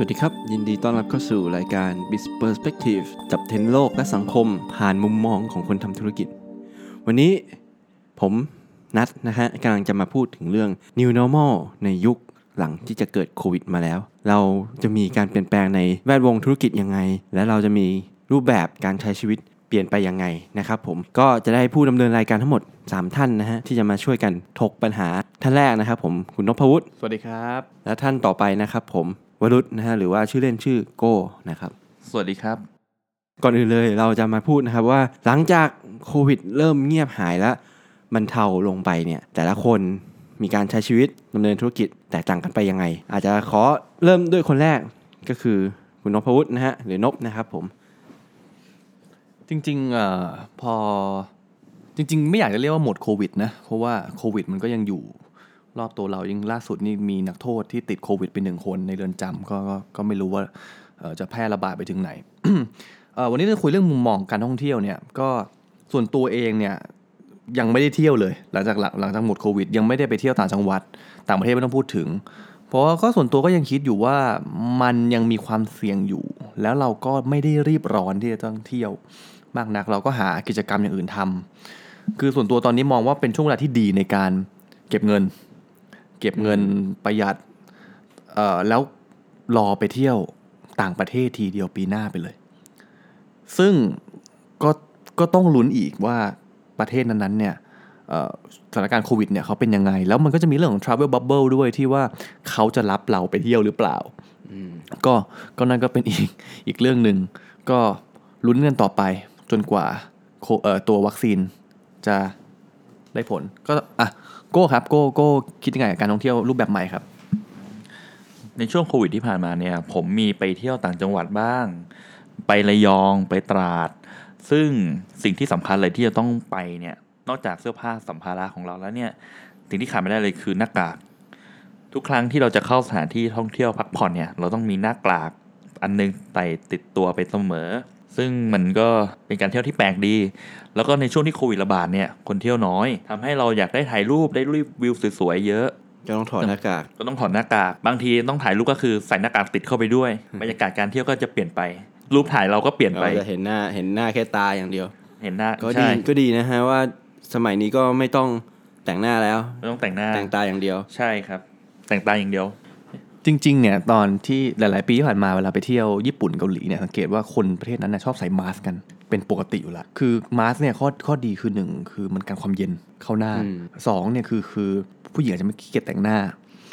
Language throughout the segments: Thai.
สวัสดีครับ ยินดีต้อนรับเข้าสู่รายการ b i z Perspective จับเทรนด์โลกและสังคมผ่านมุมมองของคนทำธุรกิจ วันนี้ผมนัดนะฮะกำลังจะมาพูดถึงเรื่อง New Normal ในยุคหลังที่จะเกิดโควิดมาแล้ว เราจะมีการเปลี่ยนแปลงในแวดวงธุรกิจยังไง และเราจะมีรูปแบบการใช้ชีวิตเปลี่ยนไปยังไงนะครับผมก็จะได้ผู้ดำเนินรายการทั้งหมด 3 ท่านนะฮะที่จะมาช่วยกันถกปัญหาท่านแรกนะครับผมคุณนพวุฒิสวัสดีครับ และท่านต่อไปนะครับผม วรุษนะฮะหรือว่าชื่อเล่นชื่อโก้นะครับ สวัสดีครับ ก่อนอื่นเลยเราจะมาพูดนะครับว่าหลังจากโควิดเริ่มเงียบหายแล้วมันเทาลงไปเนี่ยแต่ละคนมีการใช้ชีวิตดำเนินธุรกิจแตกต่างกันไปยังไง อาจจะขอเริ่มด้วยคนแรกก็คือคุณนพวุฒินะฮะหรือนบนะครับผม จริงๆเอ่อพอจริง ๆ ไม่อยากจะเรียกว่าหมดโควิดนะเพราะว่าโควิดมันก็ยังอยู่ รอบตัวเรายิ่งล่าสุดนี่มีนักโทษที่ติดโควิดไปหนึ่งคนในเรือนจำก็ก็ไม่รู้ว่าจะแพร่ระบาดไปถึงไหน วันนี้จะคุยเรื่องมุมมองการท่องเที่ยวเนี่ยก็ส่วนตัวเองเนี่ยยังไม่ได้เที่ยวเลย หลังจากหลังหลังจากหมดโควิด ยังไม่ได้ไปเที่ยวต่างจังหวัด ต่างประเทศไม่ต้องพูดถึง เพราะว่าก็ส่วนตัวก็ยังคิดอยู่ว่ามันยังมีความเสี่ยงอยู่ แล้วเราก็ไม่ได้รีบร้อนที่จะต้องเที่ยว มากนักเราก็หากิจกรรมอย่างอื่นทำคือส่วนตัวตอนนี้มองว่าเป็นช่วงเวลาที่ดีในการเก็บเงิน เก็บเงินประหยัดเอ่อแล้วรอไปเที่ยวต่างประเทศทีเดียวปีหน้าไปเลย ซึ่งก็ก็ต้องลุ้นอีกว่าประเทศนั้นๆเนี่ยเอ่อสถานการณ์โควิดเนี่ยเขาเป็นยังไง แล้วมันก็จะมีเรื่องของ travel bubble ด้วยที่ว่าเขาจะรับเราไปเที่ยวหรือเปล่าก็ก็นั่นก็เป็นอีกอีกเรื่องหนึ่งก็ลุ้นกันต่อไปจนกว่าโคเอ่อตัววัคซีนจะ ได้ผล ก็อะโก้ครับโก้โก้คิดยังไงกับการท่องเที่ยวรูปแบบใหม่ครับ ในช่วงโควิดที่ผ่านมาเนี่ย ผมมีไปเที่ยวต่างจังหวัดบ้าง ไประยองไปตราด ซึ่งสิ่งที่สำคัญเลยที่จะต้องไปเนี่ย นอกจากเสื้อผ้าสัมภาระของเราแล้วเนี่ย สิ่งที่ขาดไม่ได้เลยคือหน้ากาก ทุกครั้งที่เราจะเข้าสถานที่ท่องเที่ยวพักผ่อนเนี่ย เราต้องมีหน้ากากอันนึงใส่ติดตัวไปเสมอ ซึ่งมันก็เป็นการเที่ยวที่แปลกดี แล้วก็ในช่วงที่โควิดระบาดเนี่ยคนเที่ยวน้อยทำให้เราอยากได้ถ่ายรูปได้รูปวิวสวยๆเยอะจะต้องถอดหน้ากากก็ต้องถอดหน้ากาก บางทีต้องถ่ายรูปก็คือใส่หน้ากากติดเข้าไปด้วยบรรยากาศการเที่ยวก็จะเปลี่ยนไป รูปถ่ายเราก็เปลี่ยนไปเราจะเห็นหน้าเห็นหน้าแค่ตาอย่างเดียว เห็นหน้าก็ดีใช่ก็ดีนะฮะว่าสมัยนี้ก็ไม่ต้องแต่งหน้าแล้วไม่ต้องแต่งหน้าแต่งตาอย่างเดียว ใช่ครับ แต่งตาอย่างเดียว จริงๆเนี่ยตอนที่หลาย ๆ ปีที่ผ่านมาเวลาไปเที่ยวญี่ปุ่นเกาหลีเนี่ยสังเกตว่าคนประเทศนั้นนะชอบใส่มาสก์กันเป็นปกติอยู่แล้วคือมาสก์เนี่ยข้อข้อดีคือหนึ่งคือมันกันความเย็นเข้าหน้าอืมสองเนี่ยคือคือผู้หญิงอาจจะไม่ขี้เกียจแต่งหน้า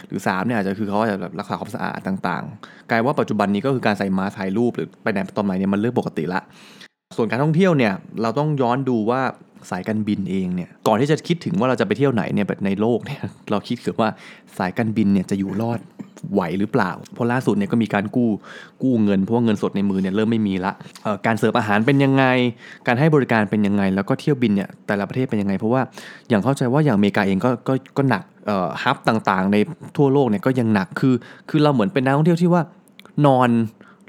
หรือสามเนี่ยอาจจะคือเขาอาจจะแบบรักษาความสะอาดต่าง ๆ กลายว่าปัจจุบันนี้ก็คือการใส่มาสก์ถ่ายรูปหรือไปไหนตอนไหนเนี่ยมันเรื่องปกติละส่วนการท่องเที่ยวเนี่ยเราต้องย้อนดูว่าสายการบินเองเนี่ยก่อนที่จะคิดถึงว่าเราจะไปเที่ยวไหนเนี่ยแบบในโลกเนี่ยเราคิดถึงว่าสายการบินเนี่ยจะอยู่รอด ไหวหรือเปล่า เพราะล่าสุดเนี่ยก็มีการกู้กู้เงินเพราะว่าเงินสดในมือเนี่ยเริ่มไม่มีละการเสิร์ฟอาหารเป็นยังไง การให้บริการเป็นยังไง แล้วก็เที่ยวบินเนี่ยแต่ละประเทศเป็นยังไง เพราะว่าอย่างเข้าใจว่าอย่างอเมริกาเองก็ก็ก็หนักฮับต่างๆ ในทั่วโลกเนี่ยก็ยังหนักคือ คือเราเหมือนเป็นนักท่องเที่ยวที่ว่านอน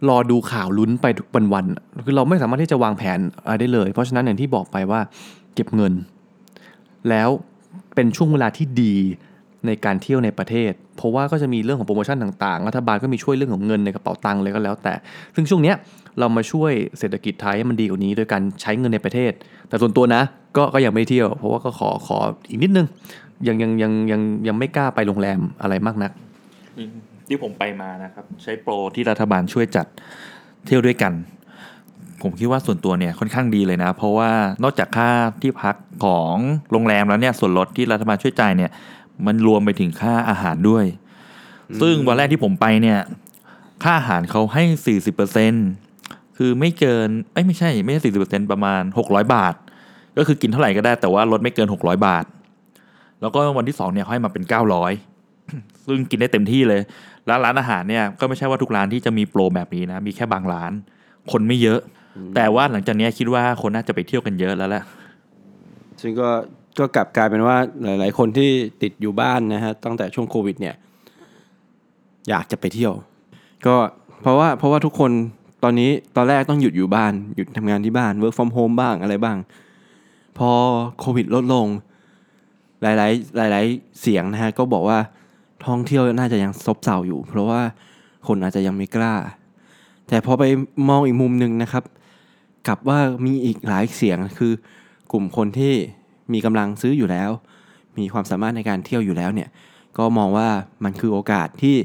รอดูข่าวลุ้นไปทุกวันๆคือเราไม่สามารถที่จะวางแผนได้เลย เพราะฉะนั้นอย่างที่บอกไปว่าเก็บเงิน แล้วเป็นช่วงเวลาที่ดี ในการเที่ยวในประเทศ เพราะว่าก็จะมีเรื่องของโปรโมชั่นต่างๆ รัฐบาลก็มีช่วยเรื่องของเงินในกระเป๋าตังค์เลยก็แล้วแต่ ซึ่งช่วงเนี้ยเรามาช่วยเศรษฐกิจไทยให้มันดีกว่านี้โดยการใช้เงินในประเทศ แต่ส่วนตัวนะก็ก็ยังไม่เที่ยว เพราะว่าก็ขอขออีกนิดนึงยังยังยังยังยังไม่กล้าไปโรงแรมอะไรมากนักที่ผมไปมานะครับ ใช้โปรที่รัฐบาลช่วยจัดเที่ยวด้วยกัน ผมคิดว่าส่วนตัวเนี่ยค่อนข้างดีเลยนะ เพราะว่านอกจากค่าที่พักของโรงแรมแล้วเนี่ยส่วนลดที่รัฐบาลช่วยจ่ายเนี่ย มันรวมไปถึงค่าอาหารด้วย ซึ่งวันแรกที่ผมไปเนี่ย ค่าอาหารเขาให้สี่สิบเปอร์เซ็นคือไม่เกินเอ้ยไม่ใช่ไม่ใช่สี่สิบเปอร์เซ็นประมาณหกร้อยบาท ก็คือกินเท่าไหร่ก็ได้แต่ว่าลดไม่เกินหกร้อยบาท แล้วก็วันที่สองเนี่ยเขาให้มาเป็นเก้าร้อยซึ่งกินได้เต็มที่เลย แล้วร้านอาหารเนี่ยก็ไม่ใช่ว่าทุกร้านที่จะมีโปรแบบนี้นะ มีแค่บางร้าน คนไม่เยอะ แต่ว่าหลังจากเนี้ยคิดว่าคนน่าจะไปเที่ยวกันเยอะแล้วแหละซึ่งก็ ก็กลับกลายเป็นว่าหลาย ๆ คนที่ติดอยู่บ้านนะฮะตั้งแต่ช่วงโควิดเนี่ยอยากจะไปเที่ยว ก็เพราะว่าเพราะว่าทุกคนตอนนี้ตอนแรกต้องหยุดอยู่บ้าน หยุดทำงานที่บ้าน work from home บ้างอะไรบ้าง พอโควิดลดลง หลาย ๆ หลาย ๆ เสียงนะฮะก็บอกว่าท่องเที่ยวน่าจะยังซบเซาอยู่ เพราะว่าคนอาจจะยังไม่กล้า แต่พอไปมองอีกมุมหนึ่งนะครับกลับว่ามีอีกหลายเสียงคือกลุ่มคนที่ มีกำลังซื้ออยู่แล้ว มีความสามารถในการเที่ยวอยู่แล้วเนี่ยก็มองว่ามันคือโอกาสที่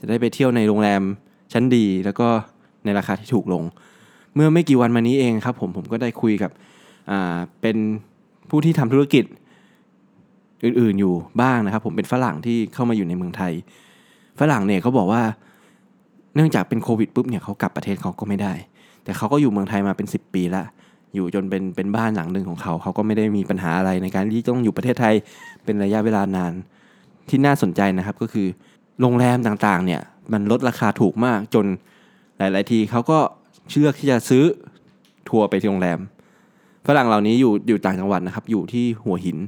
จะได้ไปเที่ยวในโรงแรมชั้นดี แล้วก็ในราคาที่ถูกลง เมื่อไม่กี่วันมานี้เองครับผมผมก็ได้คุยกับอ่าเป็นผู้ที่ทำธุรกิจอื่นๆอยู่บ้างนะครับ ผมเป็นฝรั่งที่เข้ามาอยู่ในเมืองไทย ฝรั่งเนี่ยเขาบอกว่าเนื่องจากเป็นโควิดปุ๊บเนี่ยเขากลับประเทศเขาก็ไม่ได้ แต่เขาก็อยู่เมืองไทยมาเป็น 10 ปีละ อยู่จนเป็นเป็นบ้านหลังหนึ่งของเขา เขาก็ไม่ได้มีปัญหาอะไรในการที่ต้องอยู่ประเทศไทยเป็นระยะเวลานาน ที่น่าสนใจนะครับก็คือโรงแรมต่างๆเนี่ยมันลดราคาถูกมากจนหลาย ๆ ทีเขาก็เชื่อที่จะซื้อทัวร์ไปที่โรงแรมฝรั่งเหล่านี้อยู่อยู่ต่างจังหวัดนะครับอยู่ที่หัวหิน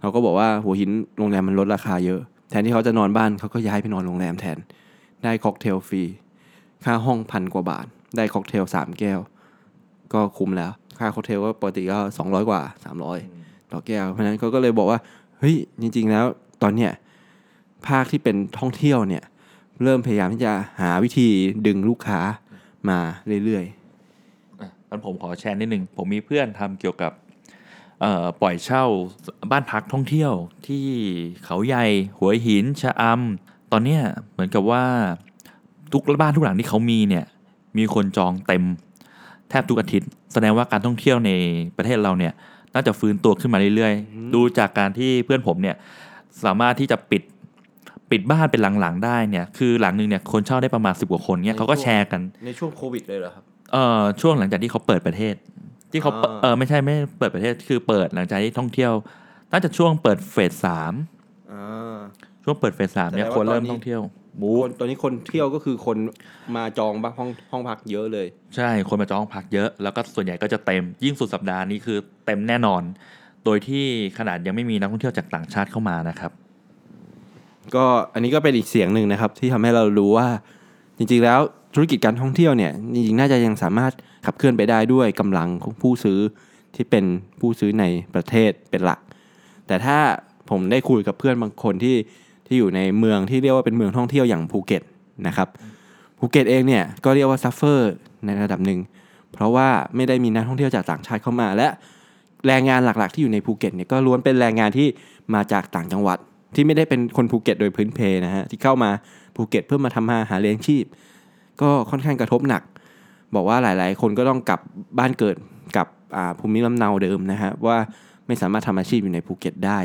เขาก็บอกว่าหัวหินโรงแรมมันลดราคาเยอะ แทนที่เขาจะนอนบ้านเขาก็ย้ายไปนอนโรงแรมแทนได้ค็อกเทลฟรีค่าห้องพันกว่าบาท ได้ค็อกเทลสามแก้ว ก็คุ้มแล้ว ค่าค็อกเทลก็ปกติก็สองร้อยกว่าสามร้อยต่อแก้ว เพราะฉะนั้นเขาก็เลยบอกว่า เฮ้ย จริง ๆ แล้วตอนเนี้ยภาคที่เป็นท่องเที่ยวเนี่ย เริ่มพยายามที่จะหาวิธีดึงลูกค้ามาเรื่อยอะงั้นผมขอแชร์นิดนึง ผมมีเพื่อนทำเกี่ยวกับเอ่อปล่อยเช่าบ้านพักท่องเที่ยวที่เขาใหญ่หัวหินชะอำตอนเนี้ยเหมือนกับว่าทุกบ้านทุกหลังที่เขามีเนี่ยมีคนจองเต็ม แทบทุกอาทิตย์ แสดงว่าการท่องเที่ยวในประเทศเราเนี่ยน่าจะฟื้นตัวขึ้นมาเรื่อยๆ ดูจากการที่เพื่อนผมเนี่ยสามารถที่จะปิดปิดบ้านเป็นหลังๆได้เนี่ยคือหลังหนึ่งเนี่ยคนเช่าได้ประมาณสิบกว่าคนเนี่ยเขาก็แชร์กันๆในช่วงโควิดเลยเหรอครับเอ่อช่วงหลังจากที่เขาเปิดประเทศ ที่เขาเปิดอ่าเออไม่ใช่ไม่เปิดประเทศคือเปิดหลังจากที่ท่องเที่ยว น่าจะช่วงเปิดเฟสสามอ่าช่วงเปิดเฟสสามเนี่ยแสดงคนว่าเริ่มตอนนี้ท่องเที่ยว บูคนตอนนี้คนเที่ยวก็คือคนมาจองบ้านห้องห้องพักเยอะเลย ใช่คนมาจองพักเยอะ แล้วก็ส่วนใหญ่ก็จะเต็มยิ่งสุดสัปดาห์นี้คือเต็มแน่นอน โดยที่ขนาดยังไม่มีนักท่องเที่ยวจากต่างชาติเข้ามานะครับ ก็อันนี้ก็เป็นอีกเสียงหนึ่งนะครับ ที่ทำให้เรารู้ว่า จริงๆแล้วธุรกิจการท่องเที่ยวเนี่ยจริงๆน่าจะยังสามารถขับเคลื่อนไปได้ด้วยกำลังของผู้ซื้อที่เป็นผู้ซื้อในประเทศเป็นหลัก แต่ถ้าผมได้คุยกับเพื่อนบางคนที่ ที่อยู่ในเมืองที่เรียกว่าเป็นเมืองท่องเที่ยวอย่างภูเก็ตนะครับภูเก็ตเองเนี่ยก็เรียกว่า suffer ในระดับหนึ่งเพราะว่าไม่ได้มีนักท่องเที่ยวจากต่างชาติเข้ามา และแรงงานหลักๆ ที่อยู่ในภูเก็ตเนี่ยก็ล้วนเป็นแรงงานที่มาจากต่างจังหวัด ที่ไม่ได้เป็นคนภูเก็ตโดยพื้นเพนะฮะที่เข้ามาภูเก็ตเพื่อมาทำมาหาเลี้ยงชีพ ก็ค่อนข้างกระทบหนัก บอกว่าหลายๆ คนก็ต้องกลับบ้านเกิดกับภูมิลำเนาเดิมนะฮะว่าไม่สามารถทำอาชีพอยู่ในภูเก็ตได้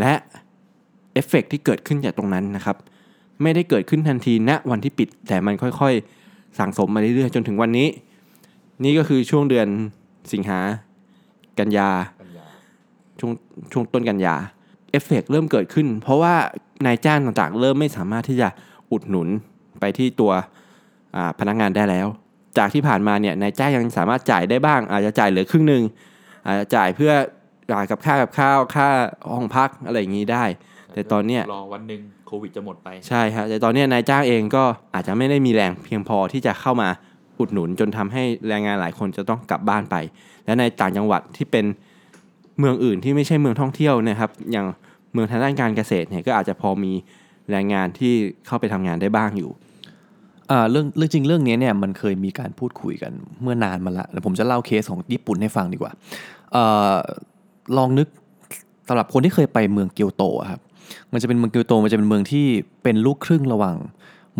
และ เอฟเฟกต์ที่เกิดขึ้นจากตรงนั้นนะครับ ไม่ได้เกิดขึ้นทันทีณวันที่ปิด แต่มันค่อยๆ สั่งสมมาเรื่อยๆ จนถึงวันนี้ นี่ก็คือช่วงเดือนสิงหากันยาช่วงช่วงต้นกันยาเอฟเฟกต์เริ่มเกิดขึ้น เพราะว่านายจ้างต่างๆ เริ่มไม่สามารถที่จะอุดหนุนไปที่ตัวพนักงานได้แล้ว จากที่ผ่านมาเนี่ยนายจ้างยังสามารถจ่ายได้บ้าง อาจจะจ่ายเหลือครึ่งหนึ่งอาจจะจ่ายเพื่อจ่ายกับค่ากับข้าวค่าห้องพักอะไรอย่างนี้ได้ แต่ตอนเนี้ยรอวันหนึ่งโควิดจะหมดไป ใช่ฮะแต่ตอนเนี้ยนายจ้างเองก็อาจจะไม่ได้มีแรงเพียงพอที่จะเข้ามาอุดหนุนจนทำให้แรงงานหลายคนจะต้องกลับบ้านไป และในต่างจังหวัดที่เป็นเมืองอื่นที่ไม่ใช่เมืองท่องเที่ยวนะครับ อย่างเมืองทางด้านการเกษตรเนี่ยก็อาจจะพอมีแรงงานที่เข้าไปทำงานได้บ้างอยู่อ่าเรื่องเรื่องจริงเรื่องนี้เนี่ยมันเคยมีการพูดคุยกันเมื่อนานมาละแล้วผมจะเล่าเคสของญี่ปุ่นให้ฟังดีกว่าเอ่อลองนึกสำหรับคนที่เคยไปเมืองเกียวโตอะครับ มันจะเป็นเมืองเกียวโตมันจะเป็นเมืองที่เป็นลูกครึ่งระหว่าง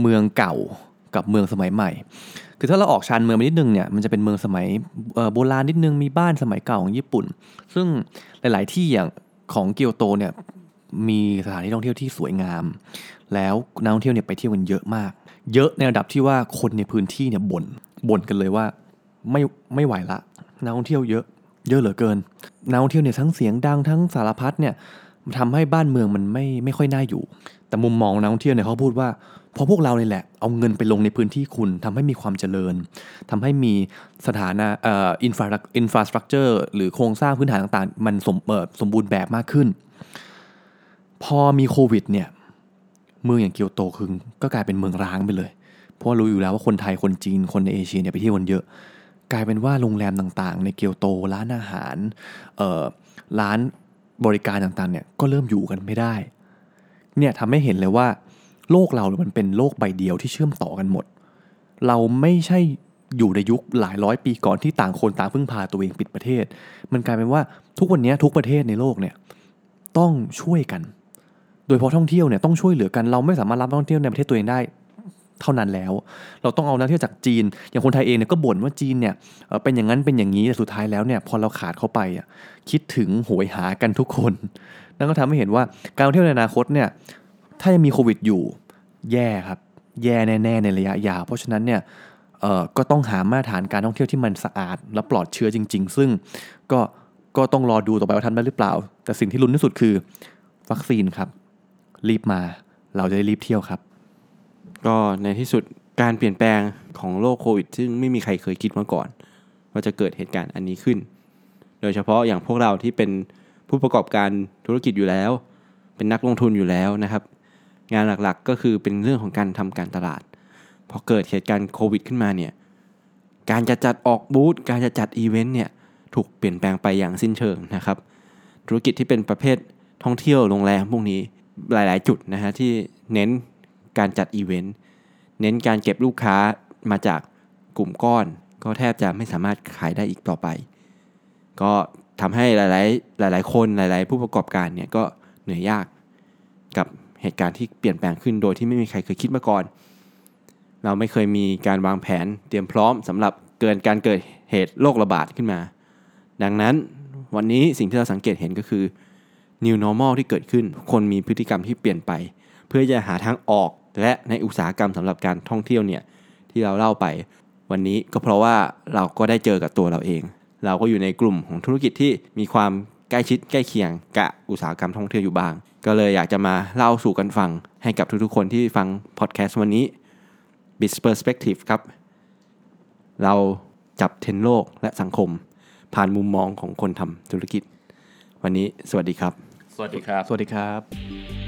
เมืองเก่ากับเมืองสมัยใหม่ คือถ้าเราออกชานเมืองมานิดนึงเนี่ยมันจะเป็นเมืองสมัยโบราณนิดนึงมีบ้านสมัยเก่าของญี่ปุ่น ซึ่งหลาย ๆ ที่อย่างของเกียวโตเนี่ยมีสถานที่ท่องเที่ยวที่สวยงาม แล้วนักท่องเที่ยวเนี่ยไปเที่ยวกันเยอะมาก เยอะในระดับที่ว่าคนในพื้นที่เนี่ยบ่นบ่นกันเลยว่าไม่ไม่ไหวละนักท่องเที่ยวเยอะ เยอะเหลือเกินนักท่องเที่ยวเนี่ยทั้งเสียงดังทั้งสารพัดเนี่ย ทำให้บ้านเมืองมันไม่ไม่ค่อยน่าอยู่ แต่มุมมองนักท่องเที่ยวเนี่ยเขาพูดว่าพอพวกเราเนี่ยแหละ เอาเงินไปลงในพื้นที่คุณทำให้มีความเจริญทำให้มีสถานะเอ่อ infra infrastructure หรือโครงสร้างพื้นฐานต่างๆ มันสมเออสมบูรณ์แบบมากขึ้น พอมีโควิดเนี่ยเมืองอย่างเกียวโตคือก็กลายเป็นเมืองร้างไปเลย เพราะว่ารู้อยู่แล้วว่าคนไทยคนจีนคนในเอเชียเนี่ยไปเที่ยวกันเยอะ กลายเป็นว่าโรงแรมต่างๆ ในเกียวโตร้านอาหารเอ่อร้าน บริการต่างๆเนี่ยก็เริ่มอยู่กันไม่ได้เนี่ยทำให้เห็นเลยว่า โลกเรามันเป็นโลกใบเดียวที่เชื่อมต่อกันหมด เราไม่ใช่อยู่ในยุคหลายร้อยปีก่อนที่ต่างคนต่างพึ่งพาตัวเองปิดประเทศ มันกลายเป็นว่าทุกวันนี้ทุกประเทศในโลกเนี่ยต้องช่วยกัน โดยเฉพาะท่องเที่ยวเนี่ยต้องช่วยเหลือกันเราไม่สามารถรับนักท่องเที่ยวในประเทศตัวเองได้ เท่านั้นแล้ว เราต้องเอานักเที่ยวจากจีน อย่างคนไทยเองเนี่ยก็บ่นว่าจีนเนี่ยเป็นอย่างนั้นเป็นอย่างนี้แต่สุดท้ายแล้วเนี่ยพอเราขาดเขาไปคิดถึงโหยหากันทุกคน นั่นก็ทำให้เห็นว่าการท่องเที่ยวในอนาคตเนี่ยถ้ายังมีโควิดอยู่แย่ครับแย่แน่ๆในระยะยาว เพราะฉะนั้นเนี่ยก็ต้องหามาตรฐานการท่องเที่ยวที่มันสะอาด และปลอดเชื้อจริง ๆ ซึ่งก็ก็ต้องรอดูต่อไปว่าทันได้หรือเปล่า แต่สิ่งที่ลุ้นที่สุดคือวัคซีนครับ รีบมาเราจะได้รีบเที่ยวครับ ก็ในที่สุดการเปลี่ยนแปลงของโรคโควิด ซึ่งไม่มีใครเคยคิดมาก่อน ว่าจะเกิดเหตุการณ์อันนี้ขึ้น โดยเฉพาะอย่างพวกเราที่เป็นผู้ประกอบการธุรกิจอยู่แล้ว เป็นนักลงทุนอยู่แล้วนะครับ งานหลักๆก็คือเป็นเรื่องของการทำการตลาดพอเกิดเหตุการณ์โควิด ขึ้นมาเนี่ยการจะจัดออกบูธการจะจัดอีเวนต์เนี่ยถูกเปลี่ยนแปลงไปอย่างสิ้นเชิงนะครับ ธุรกิจที่เป็นประเภทท่องเที่ยวโรงแรมพวกนี้หลาย ๆ จุดนะฮะที่เน้น การจัดอีเวนต์ เน้นการเก็บลูกค้ามาจากกลุ่มก้อน ก็แทบจะไม่สามารถขายได้อีกต่อไป ก็ทำให้หลาย ๆ หลาย ๆ คนหลาย ๆ ผู้ประกอบการเนี่ยก็เหนื่อยยากกับเหตุการณ์ที่เปลี่ยนแปลงขึ้นโดยที่ไม่มีใครเคยคิดมาก่อน เราไม่เคยมีการวางแผนเตรียมพร้อมสำหรับเกินการเกิดเหตุโรคระบาดขึ้นมา ดังนั้นวันนี้สิ่งที่เราสังเกตเห็นก็คือ new normal ที่เกิดขึ้น คนมีพฤติกรรมที่เปลี่ยนไป เพื่อจะหาทางออก และในอุตสาหกรรมสำหรับการท่องเที่ยวเนี่ยที่เราเล่าไปวันนี้ก็เพราะว่าเราก็ได้เจอกับตัวเราเอง เราก็อยู่ในกลุ่มของธุรกิจที่มีความใกล้ชิดใกล้เคียงกับอุตสาหกรรมท่องเที่ยวอยู่บ้าง ก็เลยอยากจะมาเล่าสู่กันฟังให้กับทุกๆคนที่ฟังพอดแคสต์วันนี้ b i z Perspective ครับ เราจับเทรนด์โลกและสังคม ผ่านมุมมองของคนทำธุรกิจ วันนี้สวัสดีครับ สวัสดีครับ สวัสดีครับ